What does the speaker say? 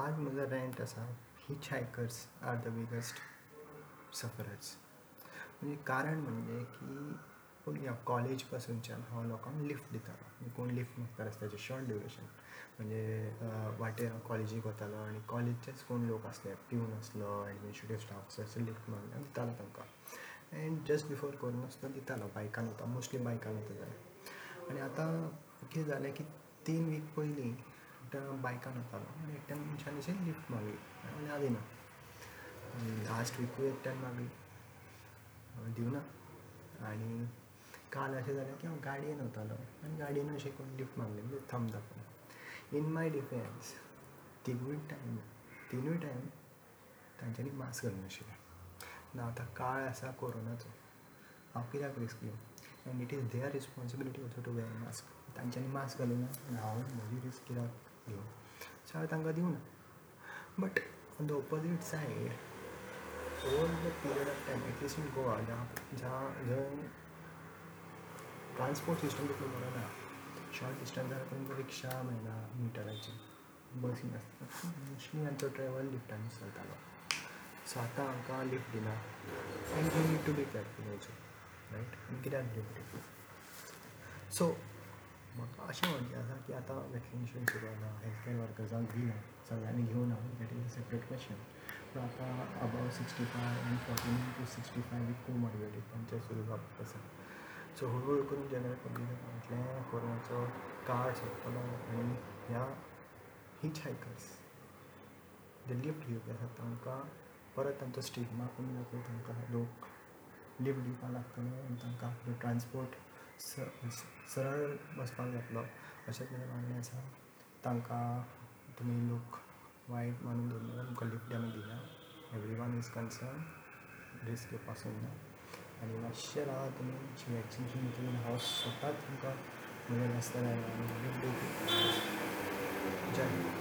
आज म्हजो रँट आसा हिच hikers are the biggest sufferers म्हणजे कारण म्हणजे की पळय कॉलेज पासूनच्यान हांव लोकांक लिफ्ट दितालो कोण लिफ्ट मागता रस्त्याचेर शॉर्ट ड्युरेशन म्हणजे वाटेर हांव कॉलेजीक वतालो आनी कॉलेजचेच कोण लोक आसले पिवन आसलो एडमिनिस्ट्रेटीव स्टाफ असो लिफ्ट मागले हांव दितालो तांकां एंड जस्ट बिफोर कोरोना सुद्दां दितालो. बायकान वता मोस्टली बायकान वता जाल्यार आनी आतां कितें जालें की तीन वीक पयलीं बायकान वतालो आनी एकट्यान मनशान अशें लिफ्ट मागली. हांवें हांव दिना लास्ट विकूय एकट्यान मागली. दिवना आनी काल अशें जालें की हांव गाडयेन वतालो आनी गाडयेन अशें कोण लिफ्ट मागलें. म्हणजे थंब दाखोवन इन माय डिफेन्स तिनूय टायम तिनूय टायम तांच्यांनी मास्क घालून आशिल्लें ना आतां काळ आसा कोरोनाचो. हांव कित्याक रिस्क घेवं and it is their responsibility also to wear mask तांच्यांनी मास्क घालूना आनी हांव म्हजी रिस्क कित्याक सो हांवें तांकां दिवना but on the opposite side over the period of time at least in Goa ज्या ज्या जंय ट्रान्सपोर्ट सिस्टम तितलो बरो ना शॉर्ट डिस्टन्सार तुमकां रिक्षा मेळना मिटराची बसी नासता मोस्टली आमचो ट्रॅवल लिफ्टांनी चलतालो सो आतां आमकां लिफ्ट दिना। And you need to be careful also right आनी कित्याक सो मग अशें म्हणचें आसा की आतां व्हॅक्सिनेशन सुरू जाला हेल्थ वर्कर्सांक दिलं सगळ्यांनी घेवना that is a separate question पण आतां above sixty five and fourteen to sixty five with comorbidity तांचें सुरू जावपाक आसा सो हळू करून जनरल पब्लिकांतल्यान कोरोनाचो काळ सोंपतलो आनी ह्या हिच हायकर्स जे लिफ्ट घेवपी आसात तांकां परत तांचो स्टिग्मा कमी जातलो तांकां लोक लिफ्ट दिवपाक लागतले आनी तांकां आपलो ट्रान्सपोर्ट सरळ बसपाक जातलो अशें तरेन मागणी आसा तांकां तुमी लोक वायट मानून दवरनाका तुमकां लिफ्ट आमी दिना everyone is concern risk घेवपाक सोदना आनी मातशें रावा तुमी वॅक्सिनेशन घेतलें हांव स्वताच तुमकां म्हज्या आनी लिफ्ट दिवपी जय